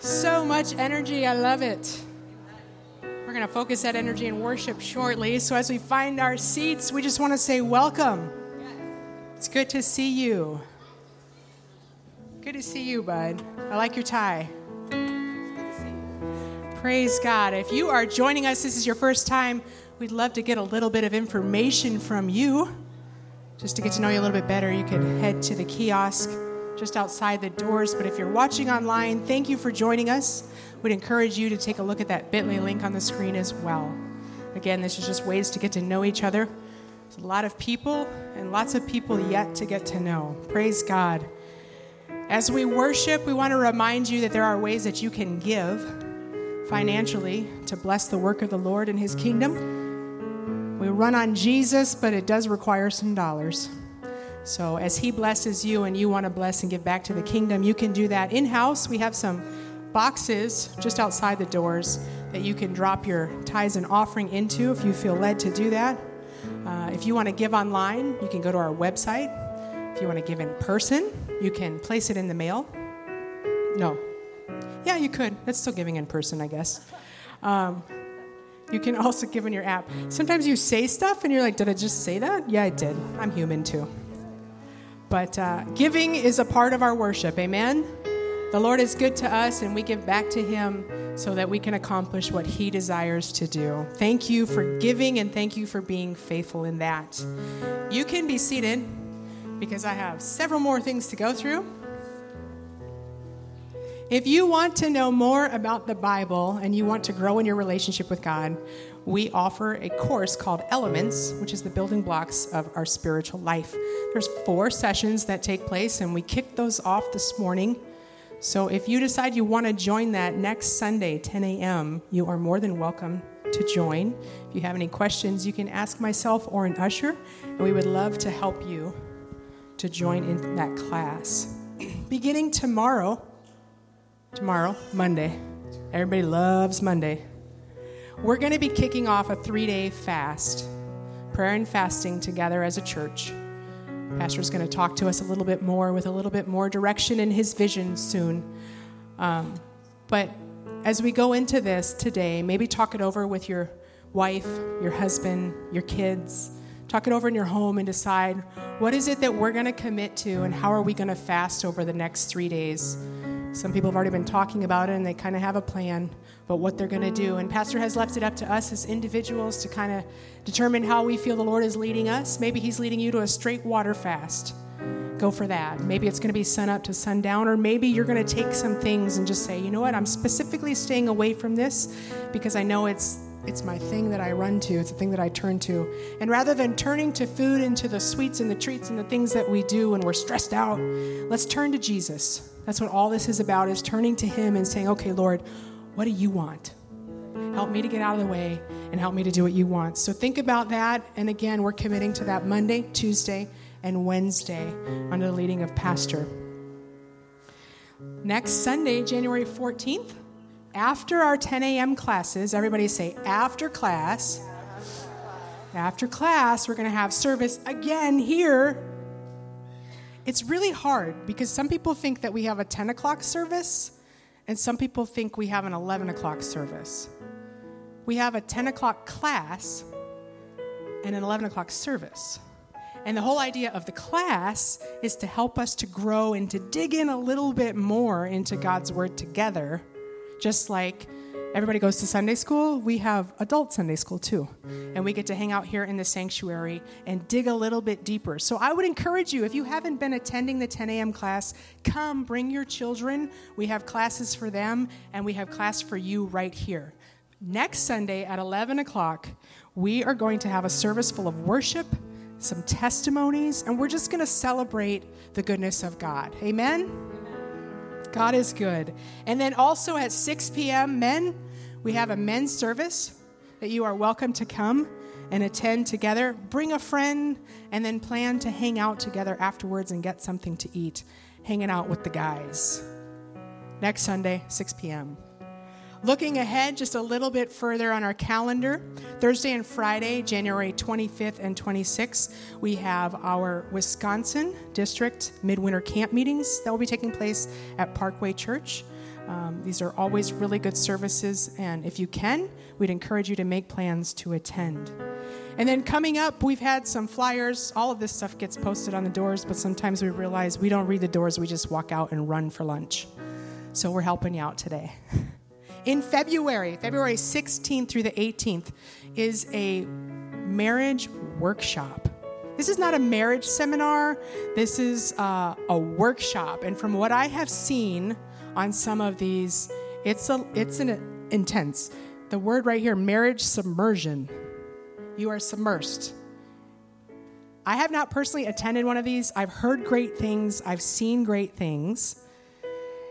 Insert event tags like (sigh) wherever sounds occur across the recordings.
So much energy. I love it. We're going to focus that energy in worship shortly. So, as we find our seats, we just want to say welcome. It's good to see you. Good to see you, bud. I like your tie. Praise God. If you are joining us, this is your first time, we'd love to get a little bit of information from you. Just to get to know you a little bit better, you could head to the kiosk just outside the doors. But if you're watching online, thank you for joining us. We'd encourage you to take a look at that bit.ly link on the screen as well. Again, this is just ways to get to know each other. There's a lot of people and lots of people yet to get to know. Praise God. As we worship, we want to remind you that there are ways that you can give financially to bless the work of the Lord and His kingdom. We run on Jesus, but it does require some dollars. So, as He blesses you and you want to bless and give back to the kingdom, you can do that in house. We have some boxes just outside the doors that you can drop your tithes and offering into if you feel led to do that. Uh, if you want to give online, you can go to our website. If you want to give in person, you can place it in the mail. No. Yeah, you could. That's still giving in person, I guess. Um, you can (laughs) also give in your app. Sometimes you say stuff and you're like, did I just say that? Yeah, I did. I'm human too. But uh, giving is a part of our worship. Amen? The Lord is good to us, and we give back to Him so that we can accomplish what He desires to do. Thank you for giving, and thank you for being faithful in that. You can be seated because I have several more things to go through. If you want to know more about the Bible and you want to grow in your relationship with God, we offer a course called Elements, which is the building blocks of our spiritual life. There's four sessions that take place, and we kicked those off this morning. So if you decide you want to join that next Sunday, 10 a.m., you are more than welcome to join. If you have any questions, you can ask myself or an usher, and we would love to help you to join in that class. (clears throat) Beginning tomorrow, tomorrow, Monday, everybody loves Monday. We're going to be kicking off a three day fast, prayer and fasting together as a church. Pastor's going to talk to us a little bit more with a little bit more direction in his vision soon. Um, but as we go into this today, maybe talk it over with your wife, your husband, your kids. Talk it over in your home and decide what is it that we're going to commit to and how are we going to fast over the next three days. Some people have already been talking about it and they kind of have a plan but what they're going to do. And Pastor has left it up to us as individuals to kind of determine how we feel the Lord is leading us. Maybe He's leading you to a straight water fast. Go for that. Maybe it's going to be sun up to sundown, or maybe you're going to take some things and just say, you know what, I'm specifically staying away from this because I know it's it's my thing that I run to. It's the thing that I turn to. And rather than turning to food and to the sweets and the treats and the things that we do when we're stressed out, let's turn to Jesus. That's what all this is about is turning to him and saying, "Okay, Lord, what do you want? Help me to get out of the way and help me to do what you want. So think about that. And again, we're committing to that Monday, Tuesday, and Wednesday under the leading of Pastor. Next Sunday, January 14th, after our 10 a.m. classes, everybody say, after class. After class, we're going to have service again here. It's really hard because some people think that we have a 10 o'clock service and some people think we have an 11 o'clock service. We have a 10 o'clock class and an 11 o'clock service. And the whole idea of the class is to help us to grow and to dig in a little bit more into God's Word together, just like Everybody goes to Sunday school. We have adult Sunday school too. And we get to hang out here in the sanctuary and dig a little bit deeper. So I would encourage you, if you haven't been attending the 10 a.m. class, come bring your children. We have classes for them, and we have class for you right here. Next Sunday at 11 o'clock, we are going to have a service full of worship, some testimonies, and we're just going to celebrate the goodness of God. Amen? God is good. And then also at 6 p.m., men, we have a men's service that you are welcome to come and attend together. Bring a friend and then plan to hang out together afterwards and get something to eat, hanging out with the guys. Next Sunday, 6 p.m. Looking ahead just a little bit further on our calendar, Thursday and Friday, January 25th and 26th, we have our Wisconsin District Midwinter Camp meetings that will be taking place at Parkway Church. Um, these are always really good services, and if you can, we'd encourage you to make plans to attend. And then coming up, we've had some flyers. All of this stuff gets posted on the doors, but sometimes we realize we don't read the doors, we just walk out and run for lunch. So we're helping you out today. (laughs) In February, February 16th through the 18th, is a marriage workshop. This is not a marriage seminar, this is uh, a workshop. And from what I have seen on some of these, it's, a, it's an intense. The word right here, marriage submersion. You are submersed. I have not personally attended one of these. I've heard great things, I've seen great things.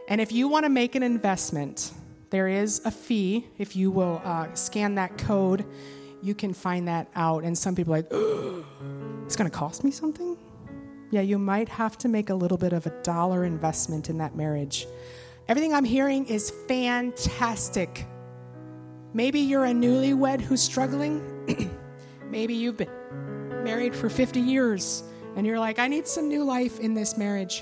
And if you want to make an investment, there is a fee. If you will uh, scan that code, you can find that out. And some people are like, (gasps) it's going to cost me something? Yeah, you might have to make a little bit of a dollar investment in that marriage. Everything I'm hearing is fantastic. Maybe you're a newlywed who's struggling. (clears throat) Maybe you've been married for 50 years and you're like, I need some new life in this marriage.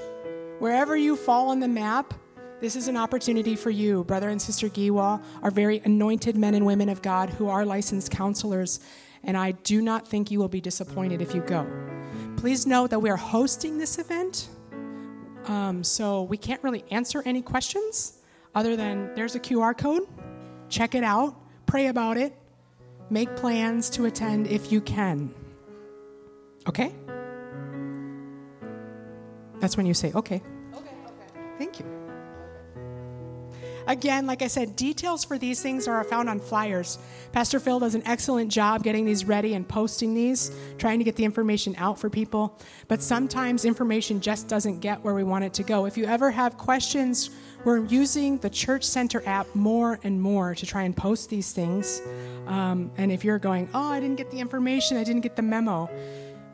Wherever you fall on the map, this is an opportunity for you, brother and sister Giwa, our very anointed men and women of God who are licensed counselors, and I do not think you will be disappointed if you go. Please note that we are hosting this event, um, so we can't really answer any questions other than there's a QR code. Check it out, pray about it, make plans to attend if you can. Okay? That's when you say, okay. Okay, okay. Thank you. Again, like I said, details for these things are found on flyers. Pastor Phil does an excellent job getting these ready and posting these, trying to get the information out for people. But sometimes information just doesn't get where we want it to go. If you ever have questions, we're using the Church Center app more and more to try and post these things. Um, and if you're going, oh, I didn't get the information, I didn't get the memo,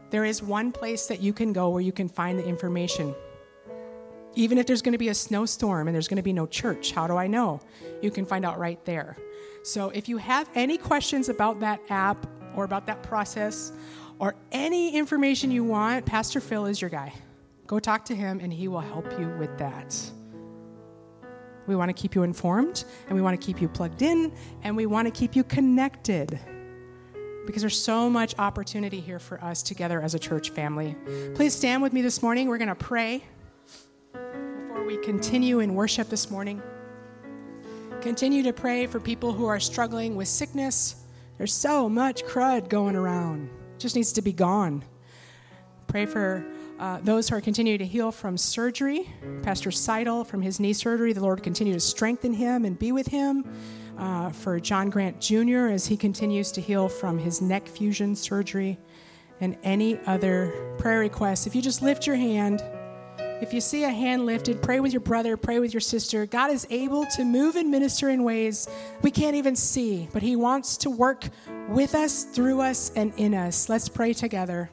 there is one place that you can go where you can find the information. Even if there's going to be a snowstorm and there's going to be no church, how do I know? You can find out right there. So if you have any questions about that app or about that process or any information you want, Pastor Phil is your guy. Go talk to him and he will help you with that. We want to keep you informed and we want to keep you plugged in and we want to keep you connected because there's so much opportunity here for us together as a church family. Please stand with me this morning. We're going to pray we continue in worship this morning. Continue to pray for people who are struggling with sickness. There's so much crud going around, it just needs to be gone. Pray for uh, those who are continuing to heal from surgery. Pastor Seidel from his knee surgery, the Lord continue to strengthen him and be with him. Uh, for John Grant Jr. as he continues to heal from his neck fusion surgery and any other prayer requests. If you just lift your hand, if you see a hand lifted, pray with your brother, pray with your sister. God is able to move and minister in ways we can't even see, but He wants to work with us, through us, and in us. Let's pray together.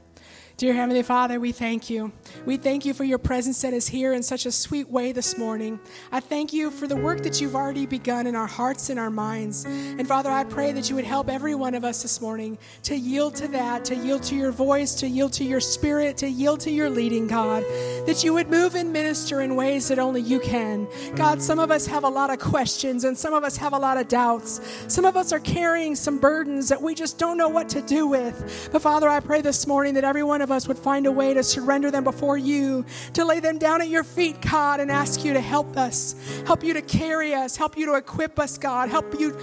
Dear Heavenly Father, we thank you. We thank you for your presence that is here in such a sweet way this morning. I thank you for the work that you've already begun in our hearts and our minds. And Father, I pray that you would help every one of us this morning to yield to that, to yield to your voice, to yield to your spirit, to yield to your leading, God. That you would move and minister in ways that only you can. God, some of us have a lot of questions and some of us have a lot of doubts. Some of us are carrying some burdens that we just don't know what to do with. But Father, I pray this morning that every one of us would find a way to surrender them before you, to lay them down at your feet, God, and ask you to help us, help you to carry us, help you to equip us, God, help you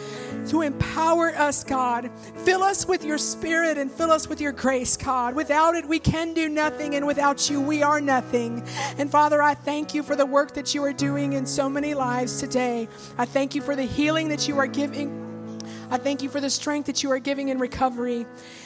to empower us, God. Fill us with your spirit and fill us with your grace, God. Without it, we can do nothing, and without you, we are nothing. And Father, I thank you for the work that you are doing in so many lives today. I thank you for the healing that you are giving I thank you for the strength that you are giving in recovery.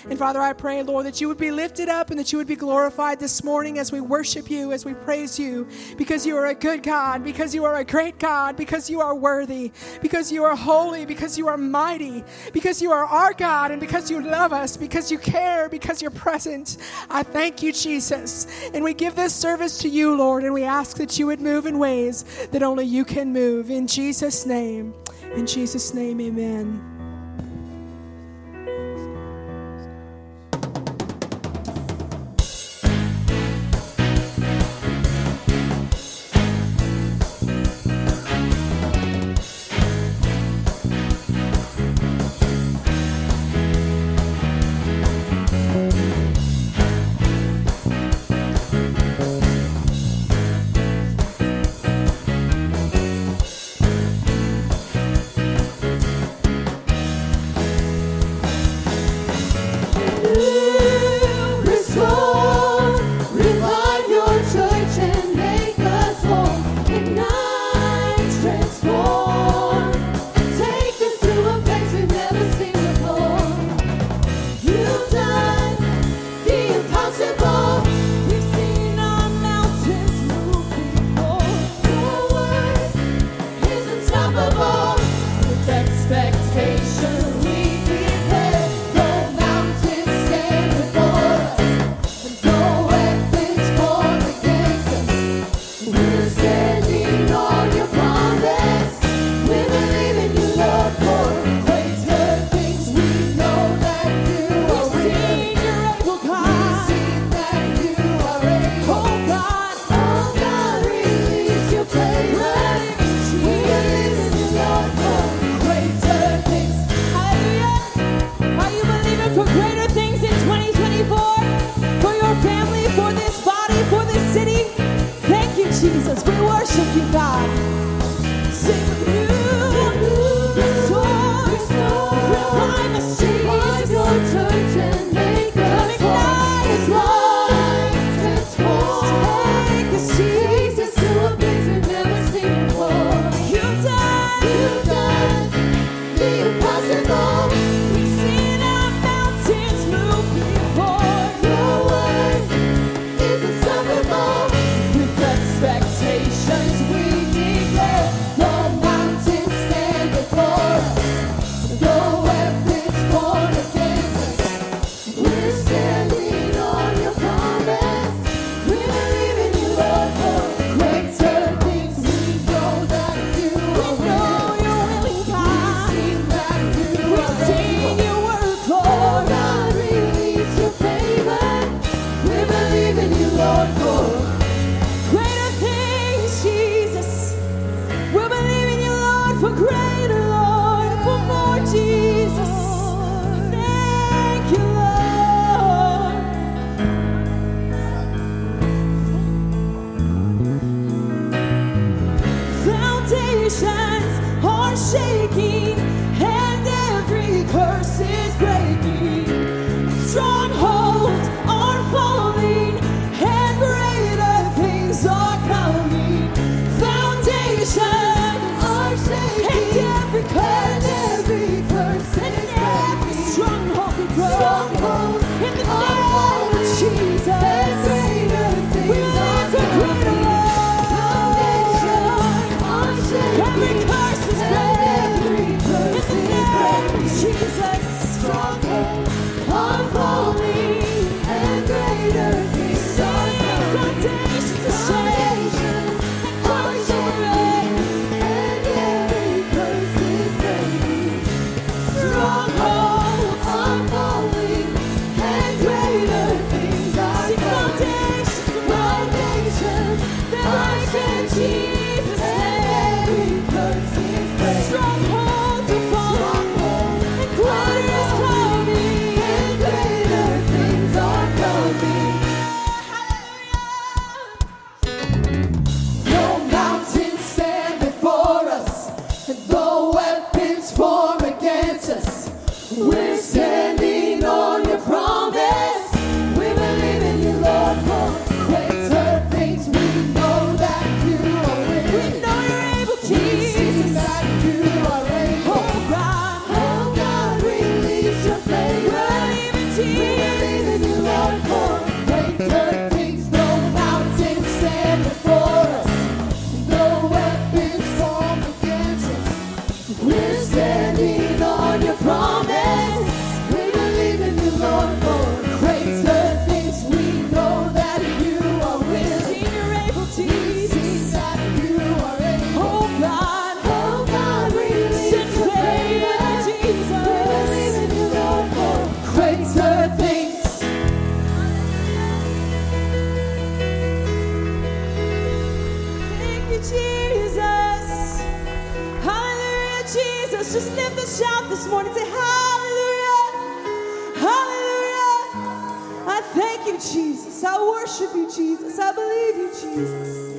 And Father, I pray, Lord, that you would be lifted up and that you would be glorified this morning as we worship you, as we praise you, because you are a good God, because you are a great God, because you are worthy, because you are holy, because you are mighty, because you are our God, and because you love us, because you care, because you're present. I thank you, Jesus. And we give this service to you, Lord, and we ask that you would move in ways that only you can move. In Jesus' name. In Jesus' name, amen. Worship you, Jesus. I believe you, Jesus.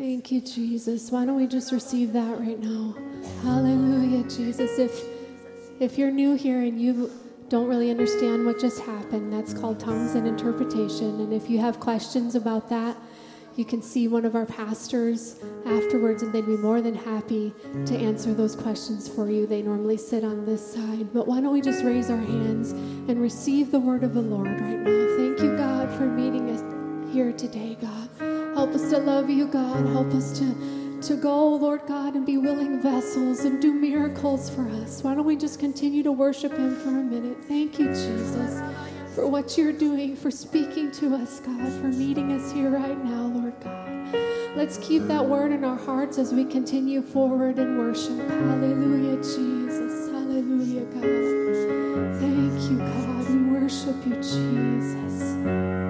Thank you, Jesus. Why don't we just receive that right now? Hallelujah, Jesus. If if you're new here and you don't really understand what just happened, that's called tongues and interpretation. And if you have questions about that, you can see one of our pastors afterwards, and they'd be more than happy to answer those questions for you. They normally sit on this side. But why don't we just raise our hands and receive the word of the Lord right now? Thank you, God, for meeting us here today, God. Help us to love you, God. Help us to, to go, Lord God, and be willing vessels and do miracles for us. Why don't we just continue to worship Him for a minute? Thank you, Jesus, for what you're doing, for speaking to us, God, for meeting us here right now, Lord God. Let's keep that word in our hearts as we continue forward in worship. Hallelujah, Jesus. Hallelujah, God. Thank you, God. We worship you, Jesus.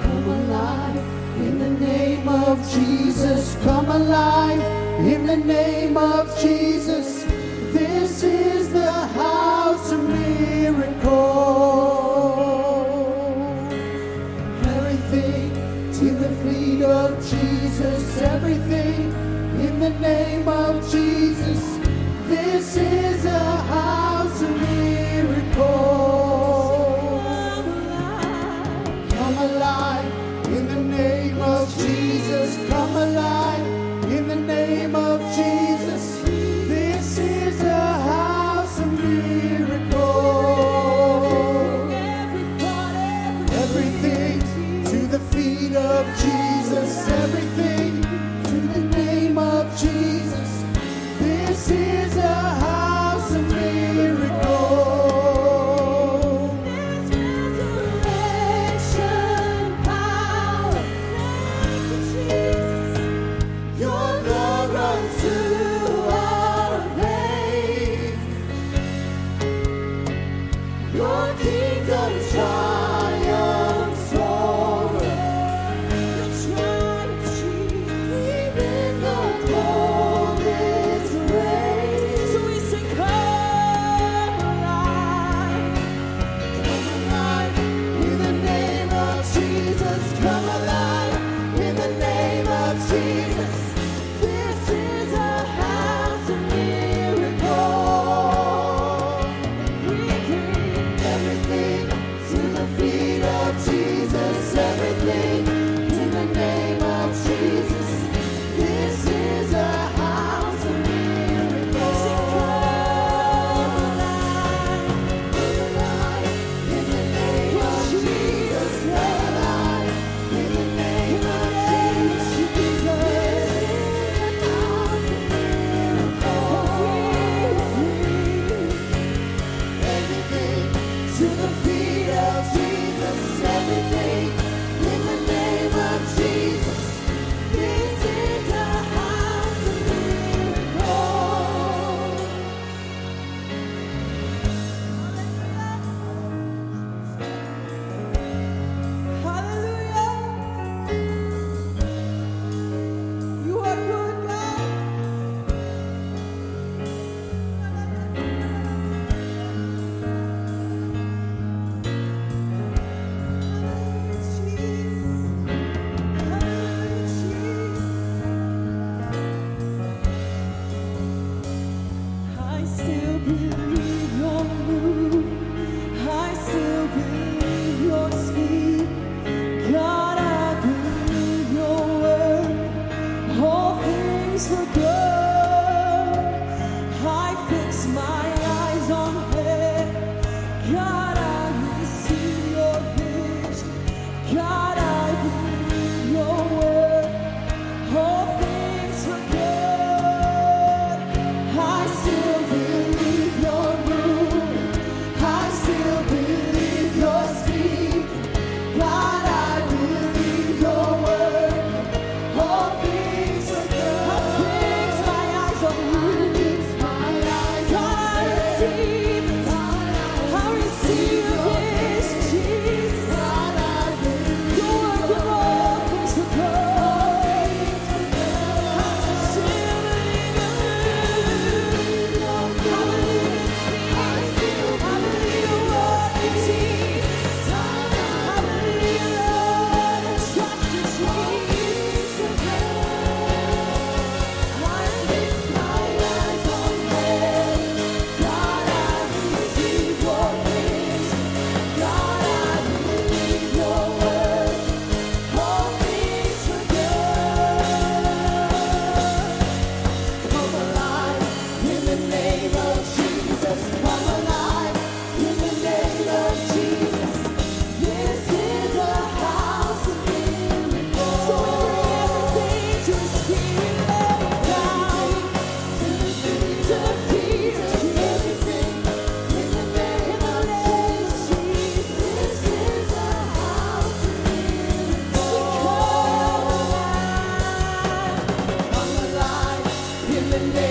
Come alive in the name of Jesus. Come alive in the name of Jesus. the.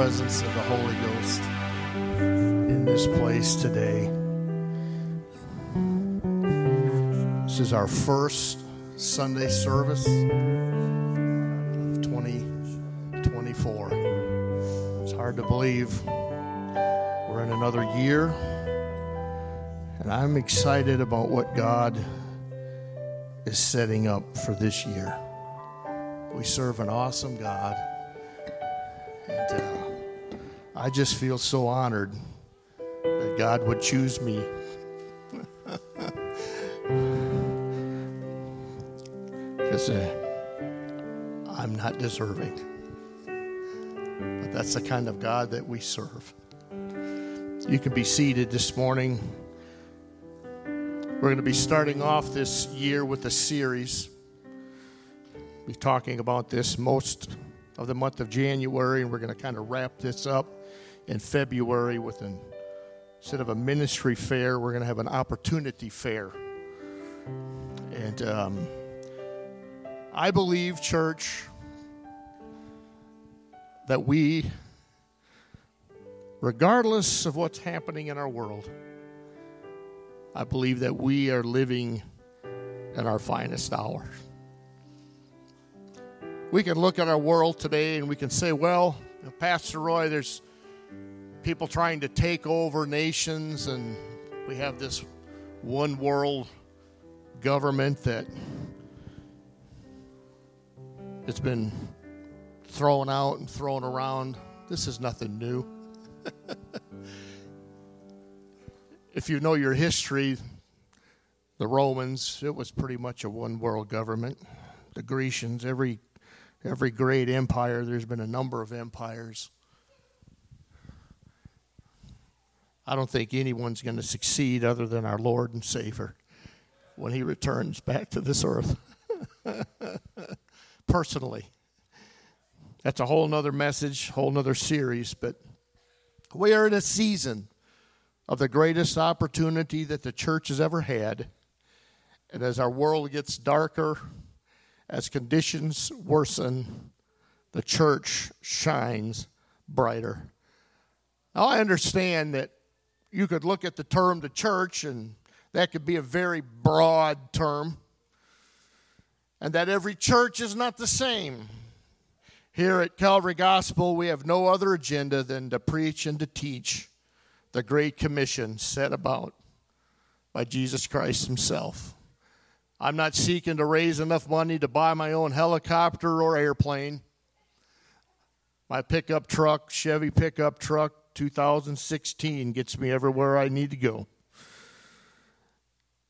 Presence of the Holy Ghost in this place today. This is our first Sunday service of 2024. It's hard to believe we're in another year, and I'm excited about what God is setting up for this year. We serve an awesome God, and uh, I just feel so honored that God would choose me. (laughs) Because uh, I'm not deserving. But that's the kind of God that we serve. You can be seated this morning. We're going to be starting off this year with a series. We'll Be talking about this most of the month of January, and we're going to kind of wrap this up in February with an instead of a ministry fair, we're going to have an opportunity fair. And um, I believe, church, that we, regardless of what's happening in our world, I believe that we are living in our finest hour. We can look at our world today and we can say, well, Pastor Roy, there's people trying to take over nations, and we have this one world government that it's been thrown out and thrown around. This is nothing new. (laughs) if you know your history, the Romans, it was pretty much a one world government. The Grecians, every every great empire, there's been a number of empires. I don't think anyone's going to succeed other than our Lord and Savior when he returns back to this earth. (laughs) Personally. That's a whole nother message, whole nother series, but we are in a season of the greatest opportunity that the church has ever had. And as our world gets darker, as conditions worsen, the church shines brighter. Now, I understand that you could look at the term the church, and that could be a very broad term, and that every church is not the same. Here at Calvary Gospel, we have no other agenda than to preach and to teach the Great Commission set about by Jesus Christ Himself. I'm not seeking to raise enough money to buy my own helicopter or airplane. My pickup truck, Chevy pickup truck, 2016, gets me everywhere I need to go.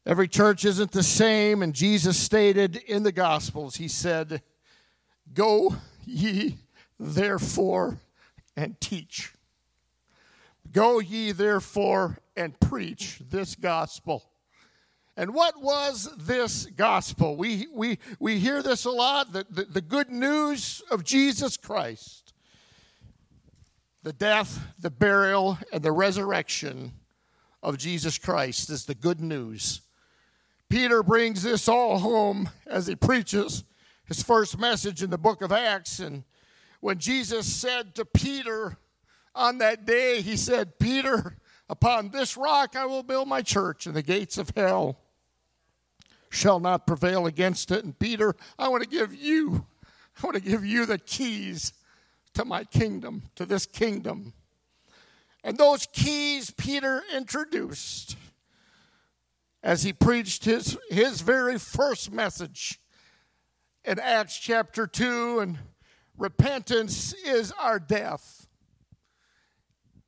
Every church isn't the same, and Jesus stated in the Gospels, He said, Go ye therefore and teach. Go ye therefore and preach this gospel. And what was this gospel? We, we, we hear this a lot the, the, the good news of Jesus Christ the death, the burial, and the resurrection of Jesus Christ is the good news. Peter brings this all home as he preaches his first message in the book of Acts. And when Jesus said to Peter on that day, he said, Peter, upon this rock I will build my church, and the gates of hell shall not prevail against it. And Peter, I want to give you, I want to give you the keys to my kingdom, to this kingdom. And those keys Peter introduced as he preached his, his very first message in Acts chapter 2. And repentance is our death.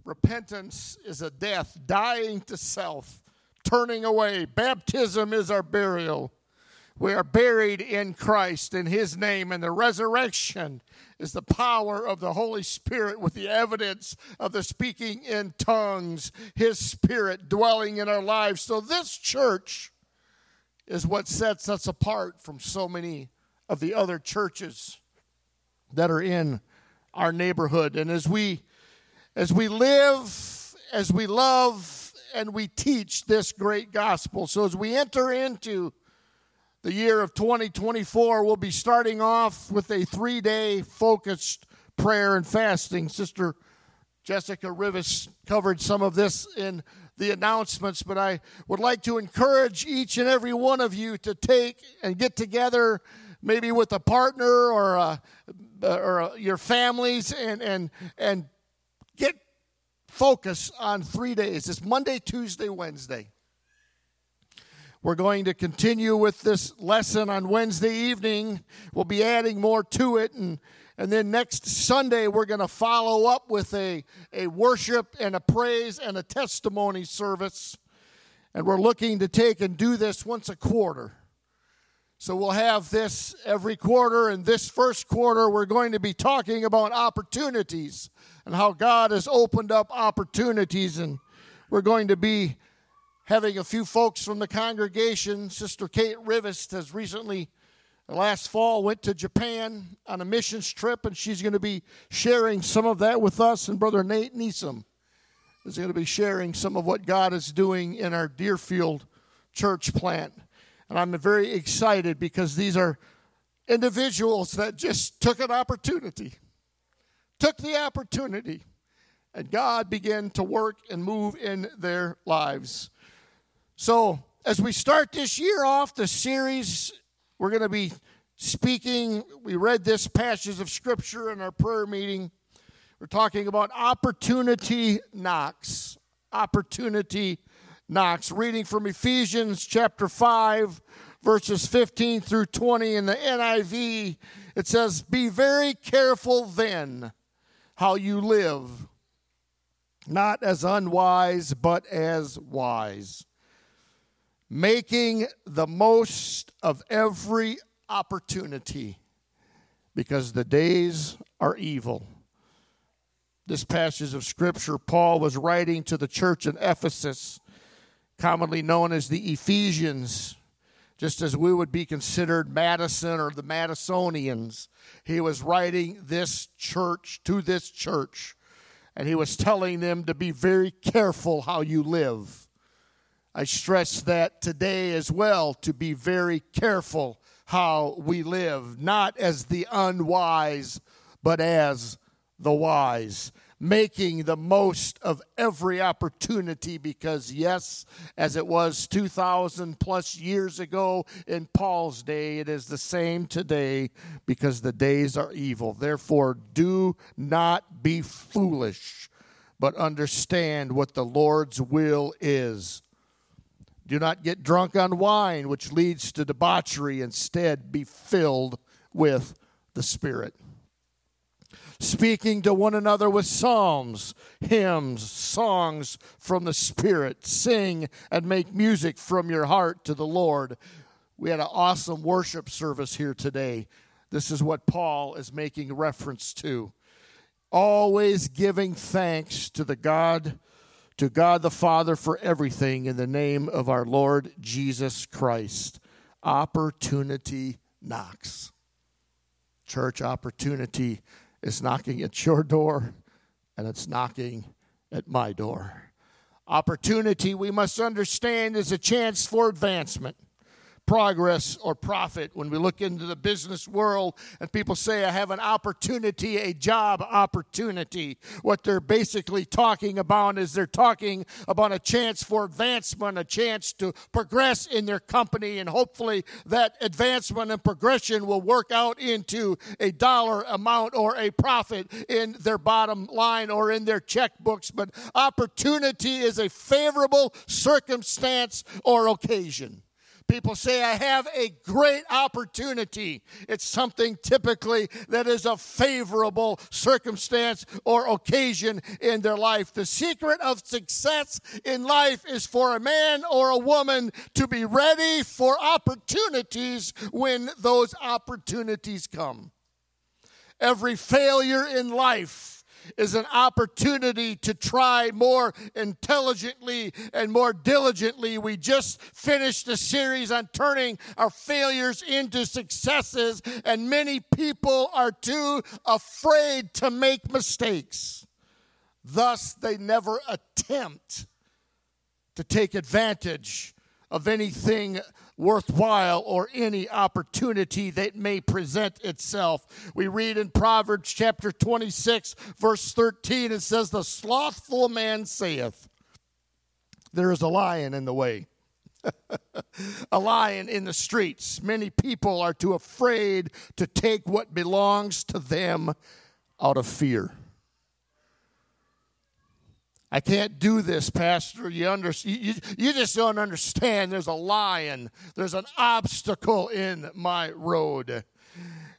Repentance is a death, dying to self, turning away. Baptism is our burial. We are buried in Christ in His name, and the resurrection is the power of the Holy Spirit with the evidence of the speaking in tongues, His Spirit dwelling in our lives. So, this church is what sets us apart from so many of the other churches that are in our neighborhood. And as we as we live, as we love, and we teach this great gospel. So as we enter into the year of 2024, we'll be starting off with a three day focused prayer and fasting. Sister Jessica Rivas covered some of this in the announcements, but I would like to encourage each and every one of you to take and get together, maybe with a partner or a, or uh, your families, and and and get focus on three days. It's Monday, Tuesday, Wednesday. We're going to continue with this lesson on Wednesday evening. We'll be adding more to it. And, and then next Sunday, we're going to follow up with a, a worship and a praise and a testimony service. And we're looking to take and do this once a quarter. So we'll have this every quarter. And this first quarter, we're going to be talking about opportunities and how God has opened up opportunities. And we're going to be having a few folks from the congregation. Sister Kate Rivest has recently, last fall, went to Japan on a missions trip, and she's going to be sharing some of that with us. And Brother Nate Neeson is going to be sharing some of what God is doing in our Deerfield church plant. And I'm very excited because these are individuals that just took an opportunity, took the opportunity, and God began to work and move in their lives. So, as we start this year off, the series, we're going to be speaking. We read this passage of scripture in our prayer meeting. We're talking about opportunity knocks. Opportunity knocks. Reading from Ephesians chapter 5, verses 15 through 20 in the NIV, it says, Be very careful then how you live, not as unwise, but as wise making the most of every opportunity because the days are evil. This passage of Scripture, Paul was writing to the church in Ephesus, commonly known as the Ephesians, just as we would be considered Madison or the Madisonians. He was writing this church to this church, and he was telling them to be very careful how you live I stress that today as well to be very careful how we live, not as the unwise, but as the wise, making the most of every opportunity because, yes, as it was 2,000 plus years ago in Paul's day, it is the same today because the days are evil. Therefore, do not be foolish, but understand what the Lord's will is do not get drunk on wine, which leads to debauchery. Instead, be filled with the Spirit. Speaking to one another with psalms, hymns, songs from the Spirit. Sing and make music from your heart to the Lord. We had an awesome worship service here today. This is what Paul is making reference to. Always giving thanks to the God to God the Father for everything in the name of our Lord Jesus Christ. Opportunity knocks. Church opportunity is knocking at your door and it's knocking at my door. Opportunity, we must understand, is a chance for advancement progress or profit when we look into the business world and people say, I have an opportunity, a job opportunity. What they're basically talking about is they're talking about a chance for advancement, a chance to progress in their company, and hopefully that advancement and progression will work out into a dollar amount or a profit in their bottom line or in their checkbooks. But opportunity is a favorable circumstance or occasion. People say, I have a great opportunity. It's something typically that is a favorable circumstance or occasion in their life. The secret of success in life is for a man or a woman to be ready for opportunities when those opportunities come. Every failure in life is an opportunity to try more intelligently and more diligently. We just finished a series on turning our failures into successes, and many people are too afraid to make mistakes. Thus, they never attempt to take advantage of anything worthwhile or any opportunity that may present itself. We read in Proverbs chapter 26, verse 13, it says, The slothful man saith, There is a lion in the way. (laughs) a lion in the streets. Many people are too afraid to take what belongs to them out of fear. I can't do this, Pastor. You, under, you, you just don't understand. There's a lion, there's an obstacle in my road.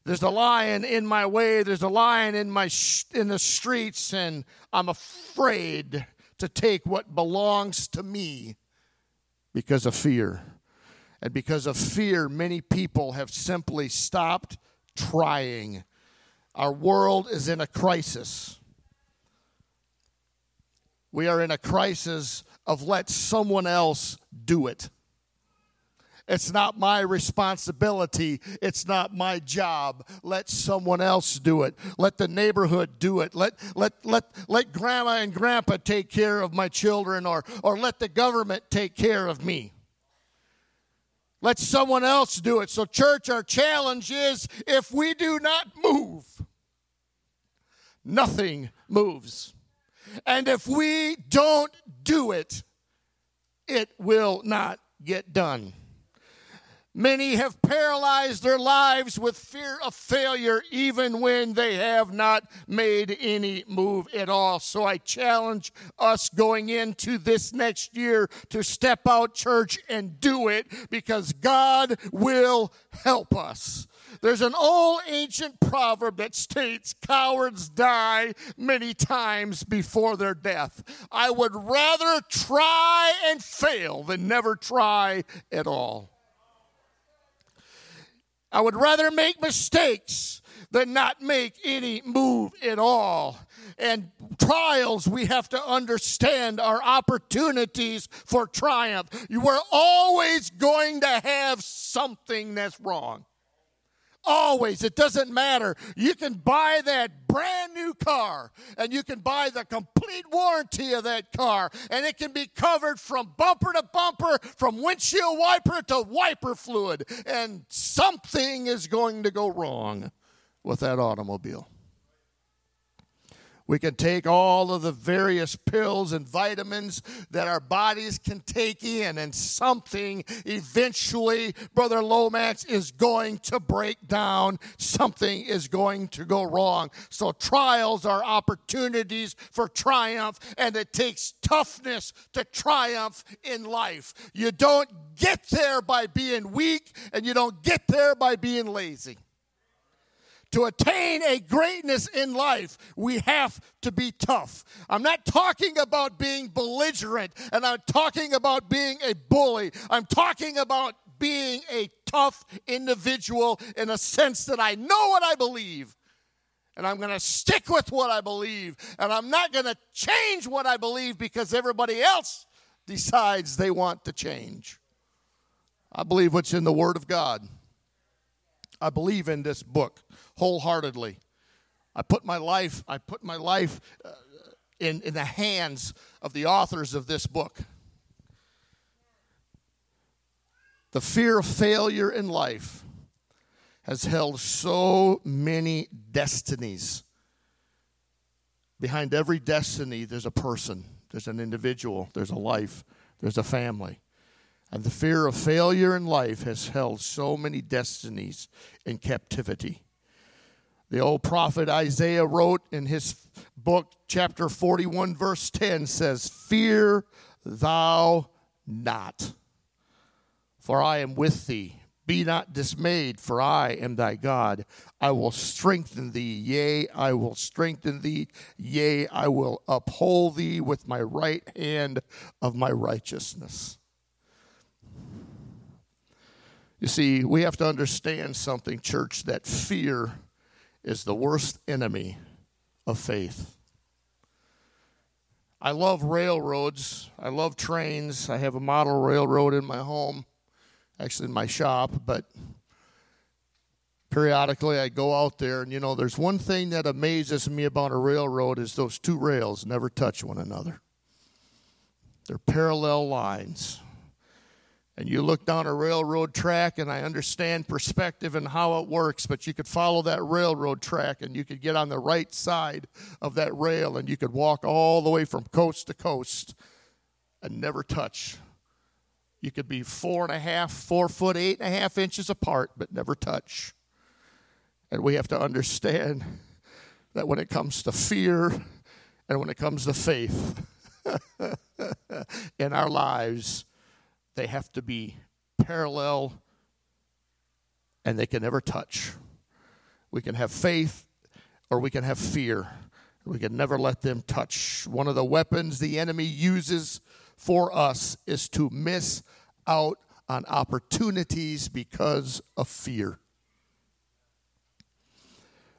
There's a lion in my way. There's a lion in my sh- in the streets, and I'm afraid to take what belongs to me because of fear. And because of fear, many people have simply stopped trying. Our world is in a crisis. We are in a crisis of let someone else do it. It's not my responsibility. It's not my job. Let someone else do it. Let the neighborhood do it. Let, let, let, let grandma and grandpa take care of my children or, or let the government take care of me. Let someone else do it. So, church, our challenge is if we do not move, nothing moves. And if we don't do it, it will not get done. Many have paralyzed their lives with fear of failure, even when they have not made any move at all. So I challenge us going into this next year to step out, church, and do it because God will help us. There's an old ancient proverb that states cowards die many times before their death. I would rather try and fail than never try at all. I would rather make mistakes than not make any move at all. And trials, we have to understand, are opportunities for triumph. You are always going to have something that's wrong. Always. It doesn't matter. You can buy that brand new car and you can buy the complete warranty of that car and it can be covered from bumper to bumper, from windshield wiper to wiper fluid. And something is going to go wrong with that automobile. We can take all of the various pills and vitamins that our bodies can take in, and something eventually, Brother Lomax, is going to break down. Something is going to go wrong. So, trials are opportunities for triumph, and it takes toughness to triumph in life. You don't get there by being weak, and you don't get there by being lazy to attain a greatness in life, we have to be tough. I'm not talking about being belligerent and I'm talking about being a bully. I'm talking about being a tough individual in a sense that I know what I believe. And I'm going to stick with what I believe. And I'm not going to change what I believe because everybody else decides they want to change. I believe what's in the Word of God. I believe in this book wholeheartedly. I put my life, I put my life uh, in, in the hands of the authors of this book. The fear of failure in life has held so many destinies. Behind every destiny, there's a person, there's an individual, there's a life, there's a family. And the fear of failure in life has held so many destinies in captivity. The old prophet Isaiah wrote in his book, chapter 41, verse 10 says, Fear thou not, for I am with thee. Be not dismayed, for I am thy God. I will strengthen thee, yea, I will strengthen thee, yea, I will uphold thee with my right hand of my righteousness. You see, we have to understand something, church, that fear is the worst enemy of faith. I love railroads. I love trains. I have a model railroad in my home, actually in my shop, but periodically I go out there and you know there's one thing that amazes me about a railroad is those two rails never touch one another. They're parallel lines and you look down a railroad track and i understand perspective and how it works but you could follow that railroad track and you could get on the right side of that rail and you could walk all the way from coast to coast and never touch. You could be four and a half four foot eight and a half inches apart but never touch. And we have to understand that when it comes to fear and when it comes to faith (laughs) in our lives they have to be parallel and they can never touch. We can have faith or we can have fear. We can never let them touch. One of the weapons the enemy uses for us is to miss out on opportunities because of fear.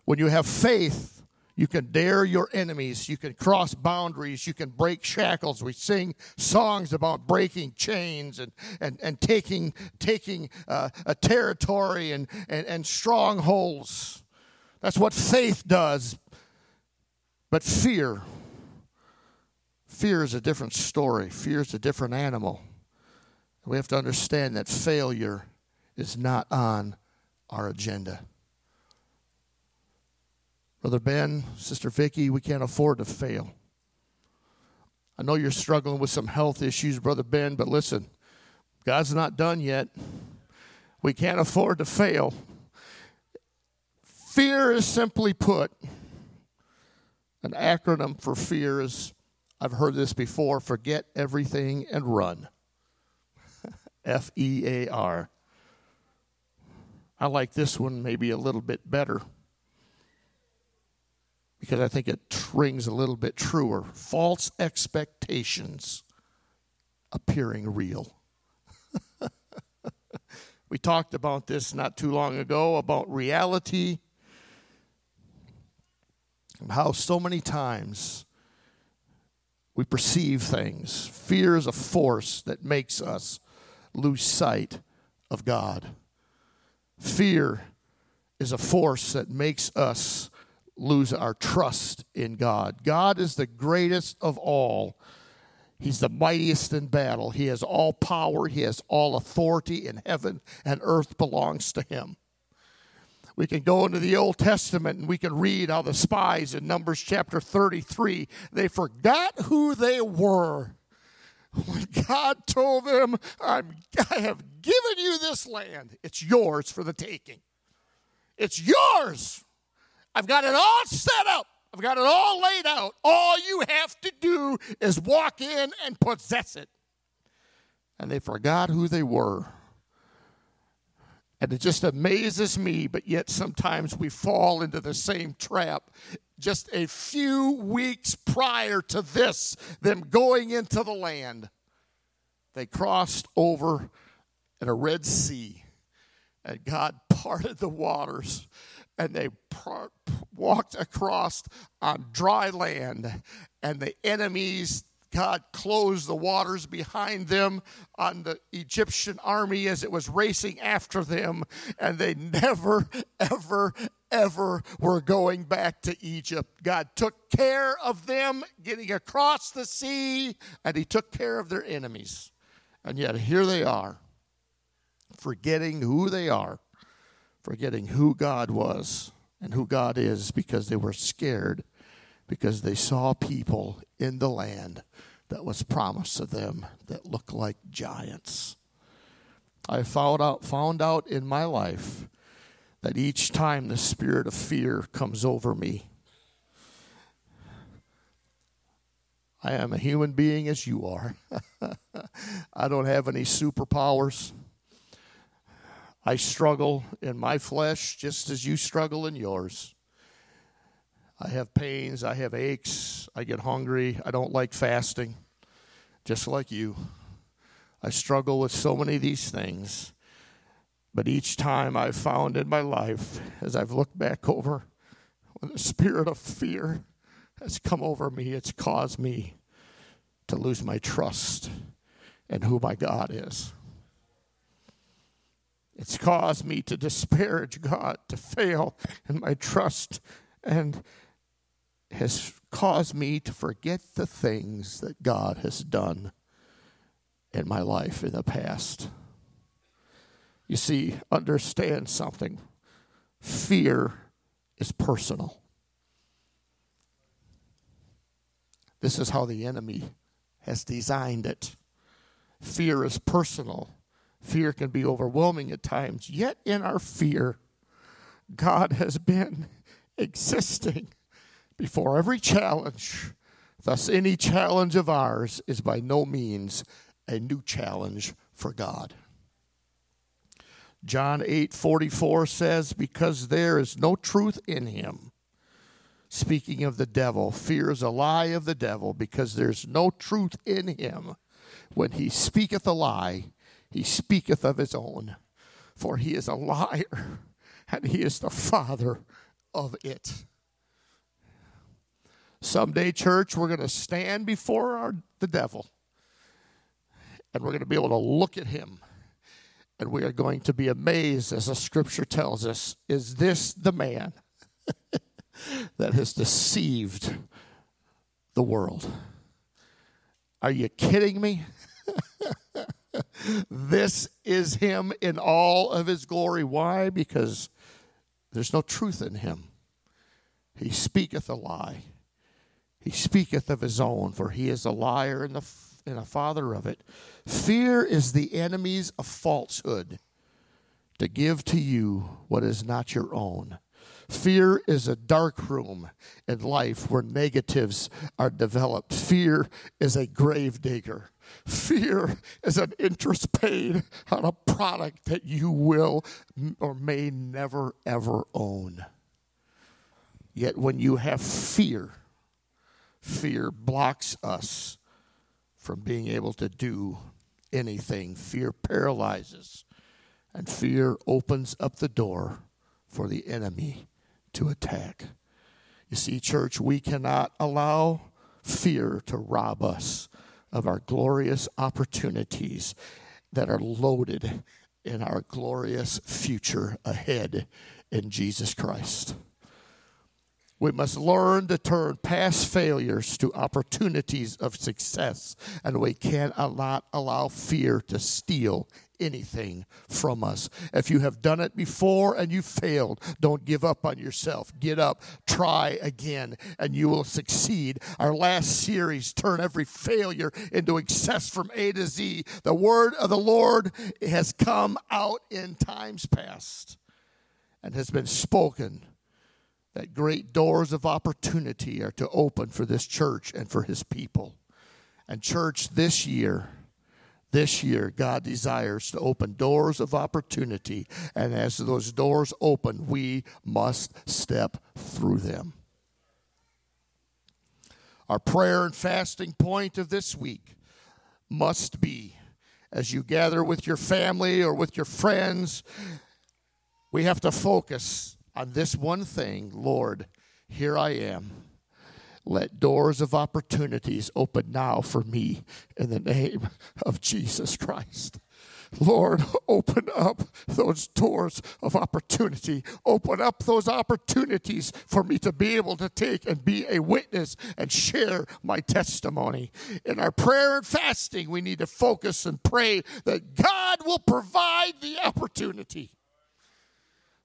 When you have faith, you can dare your enemies. You can cross boundaries. You can break shackles. We sing songs about breaking chains and, and, and taking, taking uh, a territory and, and, and strongholds. That's what faith does. But fear, fear is a different story. Fear is a different animal. We have to understand that failure is not on our agenda. Brother Ben, Sister Vicky, we can't afford to fail. I know you're struggling with some health issues, Brother Ben, but listen, God's not done yet. We can't afford to fail. Fear is simply put, an acronym for fear is, I've heard this before, forget everything and run. (laughs) F E A R. I like this one maybe a little bit better because I think it rings a little bit truer. False expectations appearing real. (laughs) we talked about this not too long ago about reality and how so many times we perceive things. Fear is a force that makes us lose sight of God. Fear is a force that makes us lose our trust in God. God is the greatest of all. He's the mightiest in battle. He has all power. He has all authority in heaven and earth belongs to him. We can go into the Old Testament and we can read how the spies in Numbers chapter 33, they forgot who they were. When God told them, i have given you this land, it's yours for the taking. It's yours. I've got it all set up. I've got it all laid out. All you have to do is walk in and possess it. And they forgot who they were. And it just amazes me, but yet sometimes we fall into the same trap. Just a few weeks prior to this, them going into the land, they crossed over in a Red Sea, and God (laughs) parted the waters and they walked across on dry land, and the enemies. God closed the waters behind them on the Egyptian army as it was racing after them, and they (laughs) never, ever, ever were going back to Egypt. God took care of them getting across the sea, and He took care of their enemies. And yet here they are, forgetting who they are forgetting who God was and who God is because they were scared because they saw people in the land that was promised to them that looked like giants. I found out, found out in my life that each time the spirit of fear comes over me, I am a human being as you are. (laughs) I don't have any superpowers. I struggle in my flesh just as you struggle in yours. I have pains, I have aches, I get hungry, I don't like fasting, just like you. I struggle with so many of these things. But each time I've found in my life, as I've looked back over, when the spirit of fear has come over me, it's caused me to lose my trust in who my God is. It's caused me to disparage God, to fail in my trust, and has caused me to forget the things that God has done in my life in the past. You see, understand something. Fear is personal. This is how the enemy has designed it. Fear is personal. Fear can be overwhelming at times. Yet, in our fear, God has been (laughs) existing before every challenge. Thus, any challenge of ours is by no means a new challenge for God. John 8 44 says, Because there is no truth in him. Speaking of the devil, fear is a lie of the devil because there's no truth in him. When he speaketh a lie, he speaketh of his own, for he is a liar and he is the father of it. Someday, church, we're going to stand before our, the devil and we're going to be able to look at him and we are going to be amazed as the scripture tells us is this the man (laughs) that has deceived the world? Are you kidding me? (laughs) (laughs) this is him in all of his glory. Why? Because there's no truth in him. He speaketh a lie. He speaketh of his own, for he is a liar and, the, and a father of it. Fear is the enemies of falsehood to give to you what is not your own. Fear is a dark room in life where negatives are developed. Fear is a grave digger. Fear is an interest paid on a product that you will or may never ever own. Yet when you have fear, fear blocks us from being able to do anything. Fear paralyzes, and fear opens up the door for the enemy to attack. You see, church, we cannot allow fear to rob us of our glorious opportunities that are loaded in our glorious future ahead in Jesus Christ. We must learn to turn past failures to opportunities of success, and we cannot allow fear to steal anything from us. If you have done it before and you failed, don't give up on yourself. Get up, try again, and you will succeed. Our last series, Turn Every Failure into Success from A to Z. The word of the Lord has come out in times past and has been spoken that great doors of opportunity are to open for this church and for his people. And, church, this year, this year, God desires to open doors of opportunity. And as those doors open, we must step through them. Our prayer and fasting point of this week must be as you gather with your family or with your friends, we have to focus on this one thing Lord, here I am. Let doors of opportunities open now for me in the name of Jesus Christ. Lord, open up those doors of opportunity. Open up those opportunities for me to be able to take and be a witness and share my testimony. In our prayer and fasting, we need to focus and pray that God will provide the opportunity.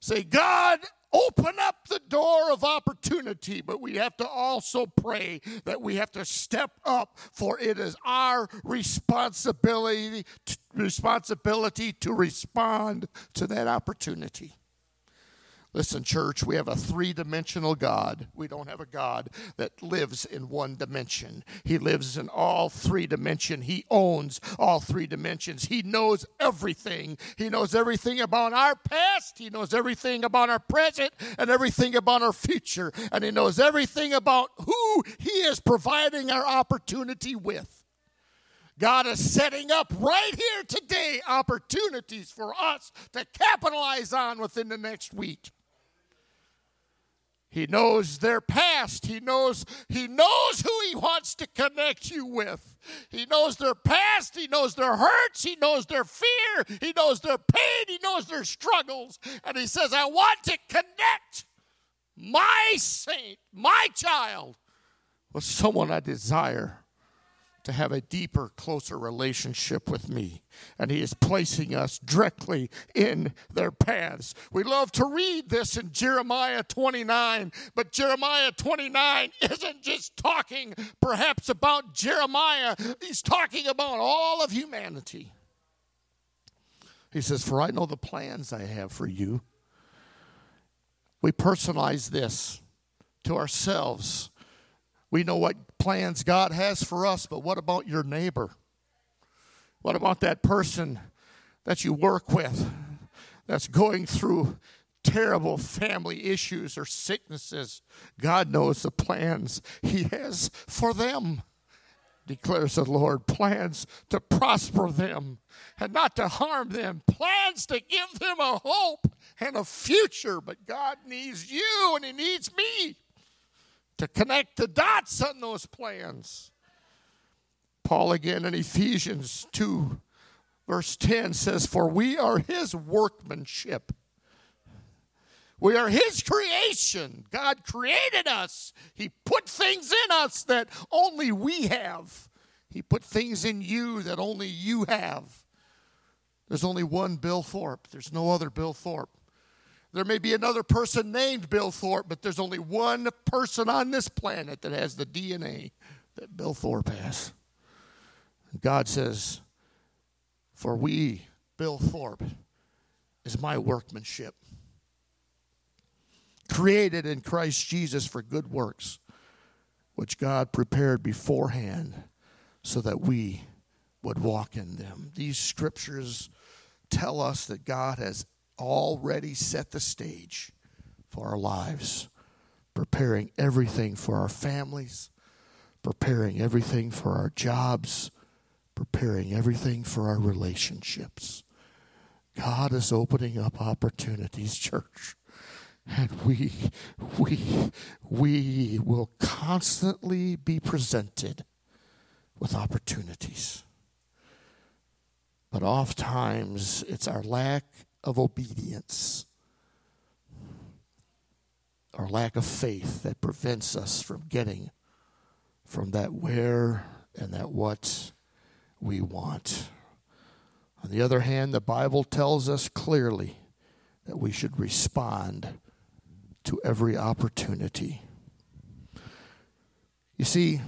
Say, God, open up the door of opportunity, but we have to also pray that we have to step up, for it is our responsibility responsibility to respond to that opportunity. Listen, church, we have a three dimensional God. We don't have a God that lives in one dimension. He lives in all three dimensions. He owns all three dimensions. He knows everything. He knows everything about our past. He knows everything about our present and everything about our future. And He knows everything about who He is providing our opportunity with. God is setting up right here today opportunities for us to capitalize on within the next week. He knows their past. He knows he knows who he wants to connect you with. He knows their past, he knows their hurts, he knows their fear, he knows their pain, he knows their struggles. And he says, "I want to connect my saint, my child with someone I desire to have a deeper, closer relationship with me. And He is placing us directly in their paths. We love to read this in Jeremiah 29, but Jeremiah 29 (laughs) isn't just talking perhaps about Jeremiah, he's talking about all of humanity. He says, For I know the plans I have for you. We personalize this to ourselves. We know what plans God has for us, but what about your neighbor? What about that person that you work with that's going through terrible family issues or sicknesses? God knows the plans He has for them, declares the Lord. Plans to prosper them and not to harm them, plans to give them a hope and a future. But God needs you and He needs me to connect the dots on those plans. Paul again in Ephesians 2, verse 10 says, For we are his workmanship. We are his creation. God created us. He put things in us that only we have. He put things in you that only you have. There's only one Bill Thorpe. There's no other Bill Thorpe. There may be another person named Bill Thorpe, but there's only one person on this planet that has the DNA that Bill Thorpe has. God says, For we, Bill Thorpe, is my workmanship, created in Christ Jesus for good works, which God prepared beforehand so that we would walk in them. These scriptures tell us that God has already set the stage for our lives, preparing everything for our families, preparing everything for our jobs, preparing everything for our relationships. God is opening up opportunities, church. And we, we, we will constantly be presented with opportunities. But oftentimes it's our lack of obedience or lack of faith that prevents us from getting from that where and that what we want. On the other hand, the Bible tells us clearly that we should respond to every opportunity. You see,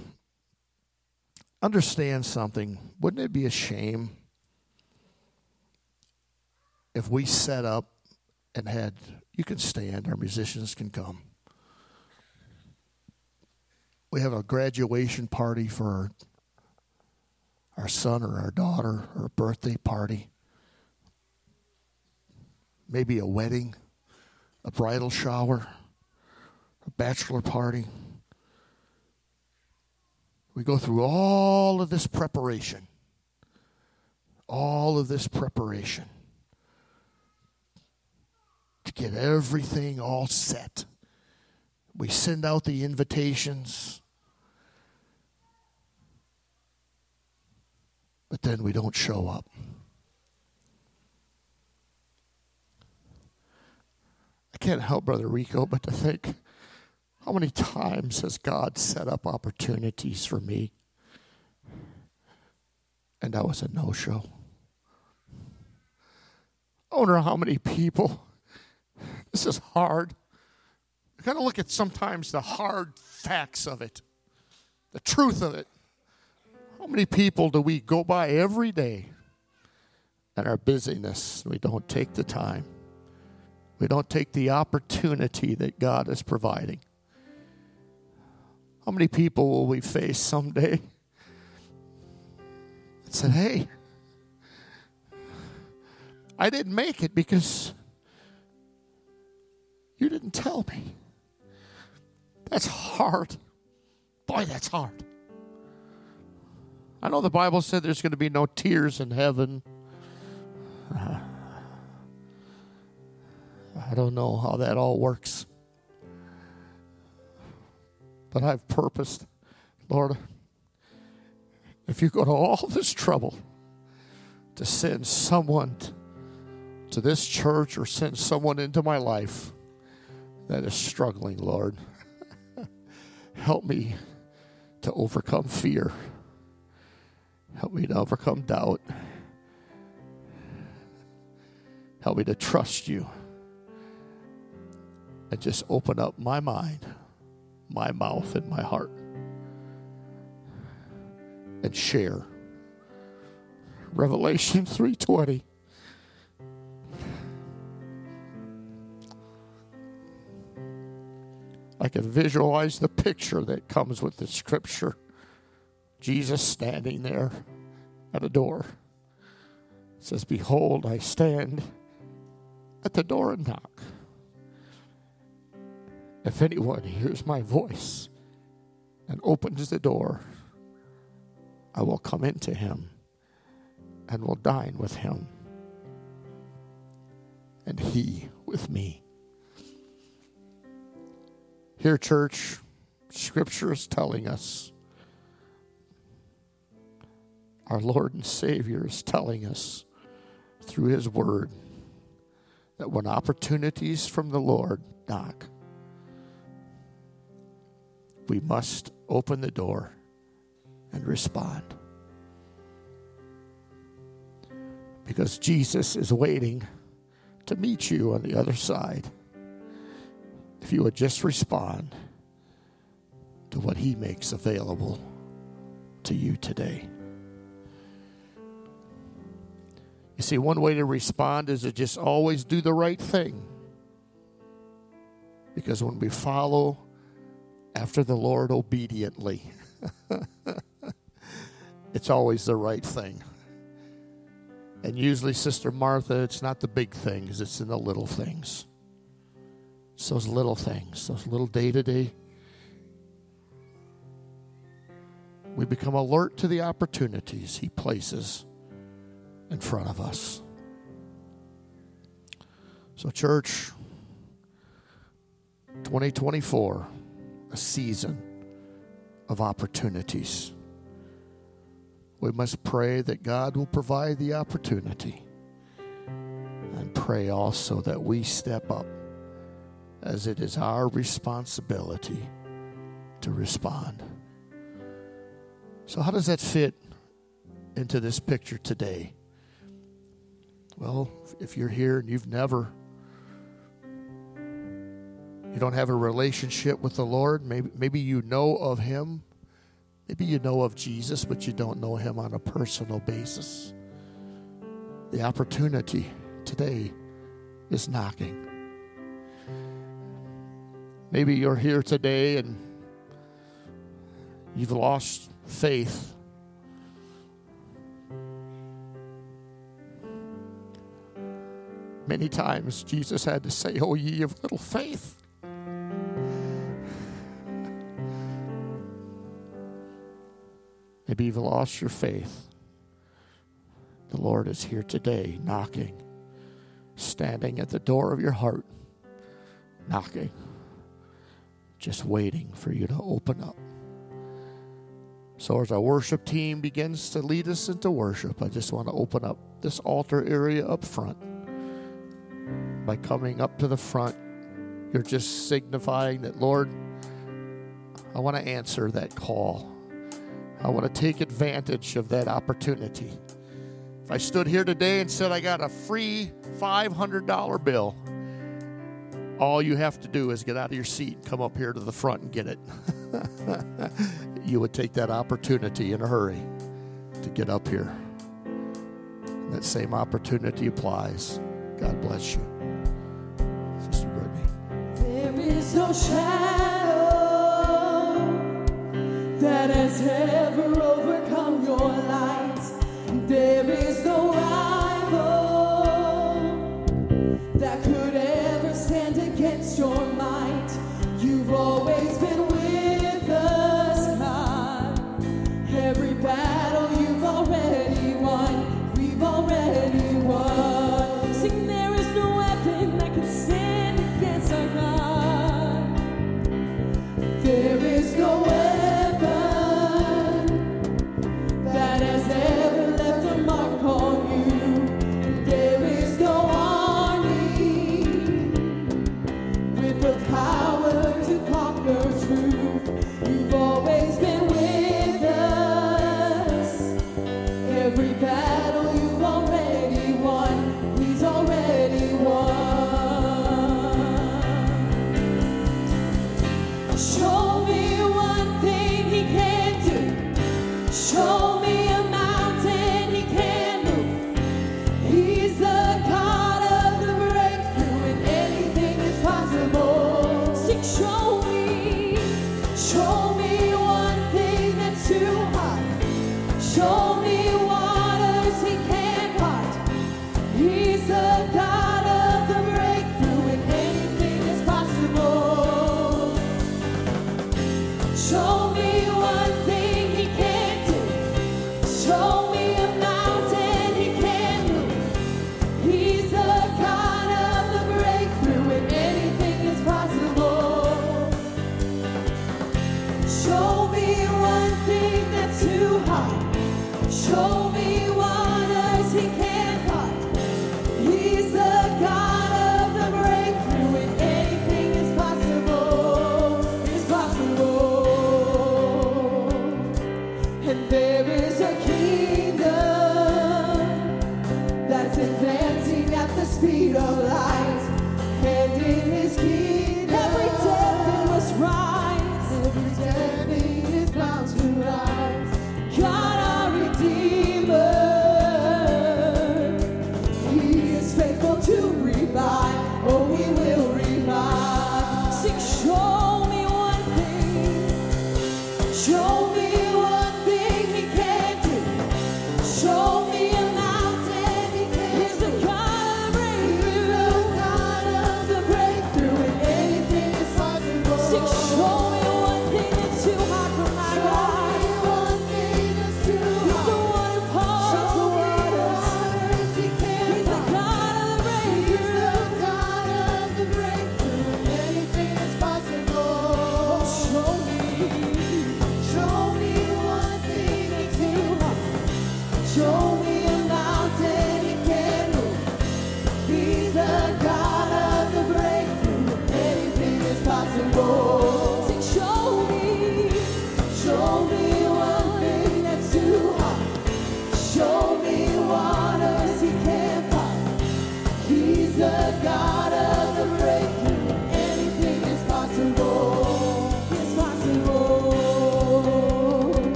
understand something. Wouldn't it be a shame if we set up and had, you can stand, our musicians can come. We have a graduation party for our son or our daughter or a birthday party, maybe a wedding, a bridal shower, a bachelor party. We go through all of this preparation, all of this preparation to get everything all set. We send out the invitations. But then we don't show up. I can't help Brother Rico but to think how many times has God set up opportunities for me? And that was a no show. I wonder how many people this is hard. You've got to look at sometimes the hard facts of it, the truth of it. How many people do we go by every day and our busyness? We don't take the time. We don't take the opportunity that God is providing. How many people will we face someday that said, Hey, I didn't make it because you didn't tell me? That's hard. Boy, that's hard. I know the Bible said there's going to be no tears in heaven. I don't know how that all works. But I've purposed, Lord, if you go to all this trouble to send someone to this church or send someone into my life that is struggling, Lord, (laughs) help me to overcome fear. Help me to overcome doubt. Help me to trust you. And just open up my mind, my mouth, and my heart. And share. Revelation (laughs) 320. I can visualize the picture that comes with the scripture. Jesus standing there at a door. It says, Behold, I stand at the door and knock. If anyone hears my voice and opens the door, I will come into him and will dine with him, and he with me. Here, church, Scripture is telling us our Lord and Savior is telling us through His Word that when opportunities from the Lord knock, we must open the door and respond. Because Jesus is waiting to meet you on the other side. If you would just respond to what He makes available to you today. You see, one way to respond is to just always do the right thing. Because when we follow after the Lord obediently, (laughs) it's always the right thing. And usually, Sister Martha, it's not the big things, it's in the little things. It's those little things, those little day to day. We become alert to the opportunities He places in front of us. So, church, 2024, a season of opportunities. We must pray that God will provide the opportunity and pray also that we step up as it is our responsibility to respond. So, how does that fit into this picture today? Well, if you're here and you've never, you don't have a relationship with the Lord, maybe, maybe you know of Him, maybe you know of Jesus, but you don't know Him on a personal basis. The opportunity today is knocking. Maybe you're here today and you've lost faith Many times Jesus had to say, Oh, ye of little faith. Maybe you've lost your faith. The Lord is here today, knocking, standing at the door of your heart, knocking, just waiting for you to open up. So, as our worship team begins to lead us into worship, I just want to open up this altar area up front by coming up to the front, you're just signifying that, Lord, I want to answer that call. I want to take advantage of that opportunity. If I stood here today and said I got a free $500 bill, all you have to do is get out of your seat come up here to the front and get it. (laughs) you would take that opportunity in a hurry to get up here. And that same opportunity applies. God bless you. Sister Brittany. There is no shadow that has ever overcome your light. There is no rival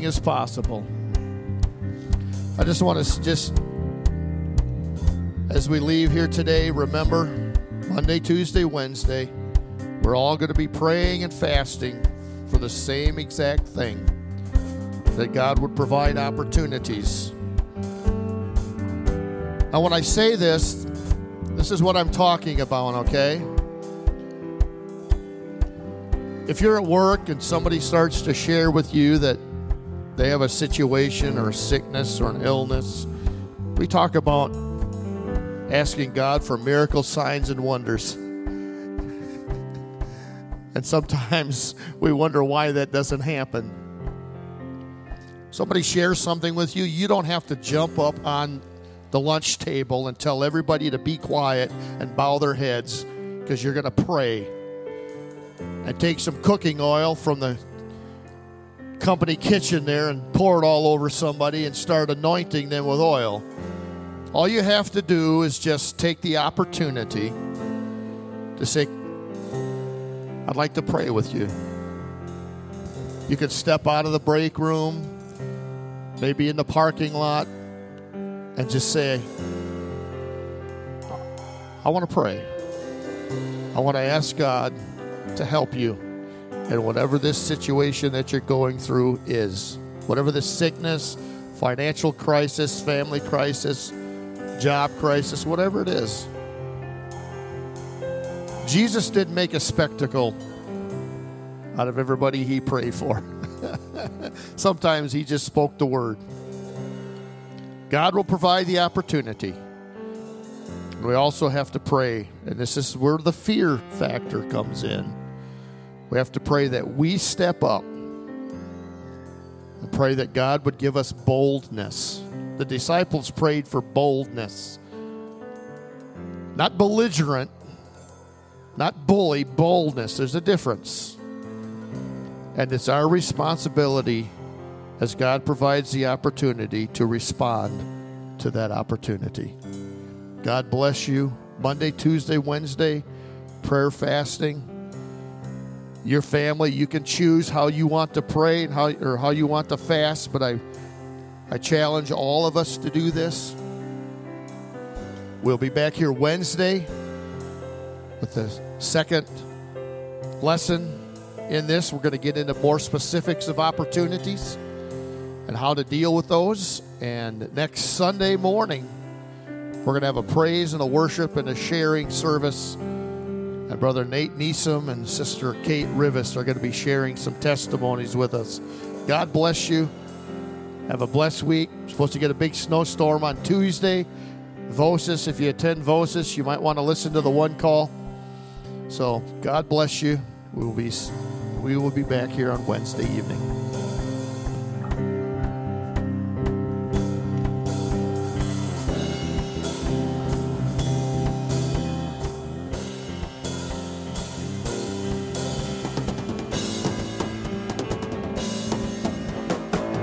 Anything is possible. I just want to just, as we leave here today, remember Monday, Tuesday, Wednesday, we're all going to be praying and fasting for the same exact thing that God would provide opportunities. Now, when I say this, this is what I'm talking about, okay? If you're at work and somebody starts to share with you that they have a situation or a sickness or an illness, we talk about asking God for miracle signs and wonders. (laughs) And sometimes we wonder why that doesn't happen. Somebody shares something with you, you don't have to jump up on the lunch table and tell everybody to be quiet and bow their heads because you're going to pray. And take some cooking oil from the company kitchen there and pour it all over somebody and start anointing them with oil. All you have to do is just take the opportunity to say, I'd like to pray with you. You could step out of the break room, maybe in the parking lot, and just say, I want to pray. I want to ask God to help you in whatever this situation that you're going through is. Whatever the sickness, financial crisis, family crisis, job crisis, whatever it is. Jesus didn't make a spectacle out of everybody he prayed for. (laughs) Sometimes he just spoke the word. God will provide the opportunity. We also have to pray, and this is where the fear factor comes in. We have to pray that we step up and pray that God would give us boldness. The disciples prayed for boldness, not belligerent, not bully, boldness. There's a difference. And it's our responsibility as God provides the opportunity to respond to that opportunity. God bless you. Monday, Tuesday, Wednesday, prayer fasting. Your family, you can choose how you want to pray and how or how you want to fast, but I I challenge all of us to do this. We'll be back here Wednesday with the second lesson in this. We're going to get into more specifics of opportunities and how to deal with those. And next Sunday morning, we're going to have a praise and a worship and a sharing service. And Brother Nate Neeson and Sister Kate Rivas are going to be sharing some testimonies with us. God bless you. Have a blessed week. We're supposed to get a big snowstorm on Tuesday. Vosis, if you attend Vosis, you might want to listen to the one call. So God bless you. We will be we will be back here on Wednesday evening.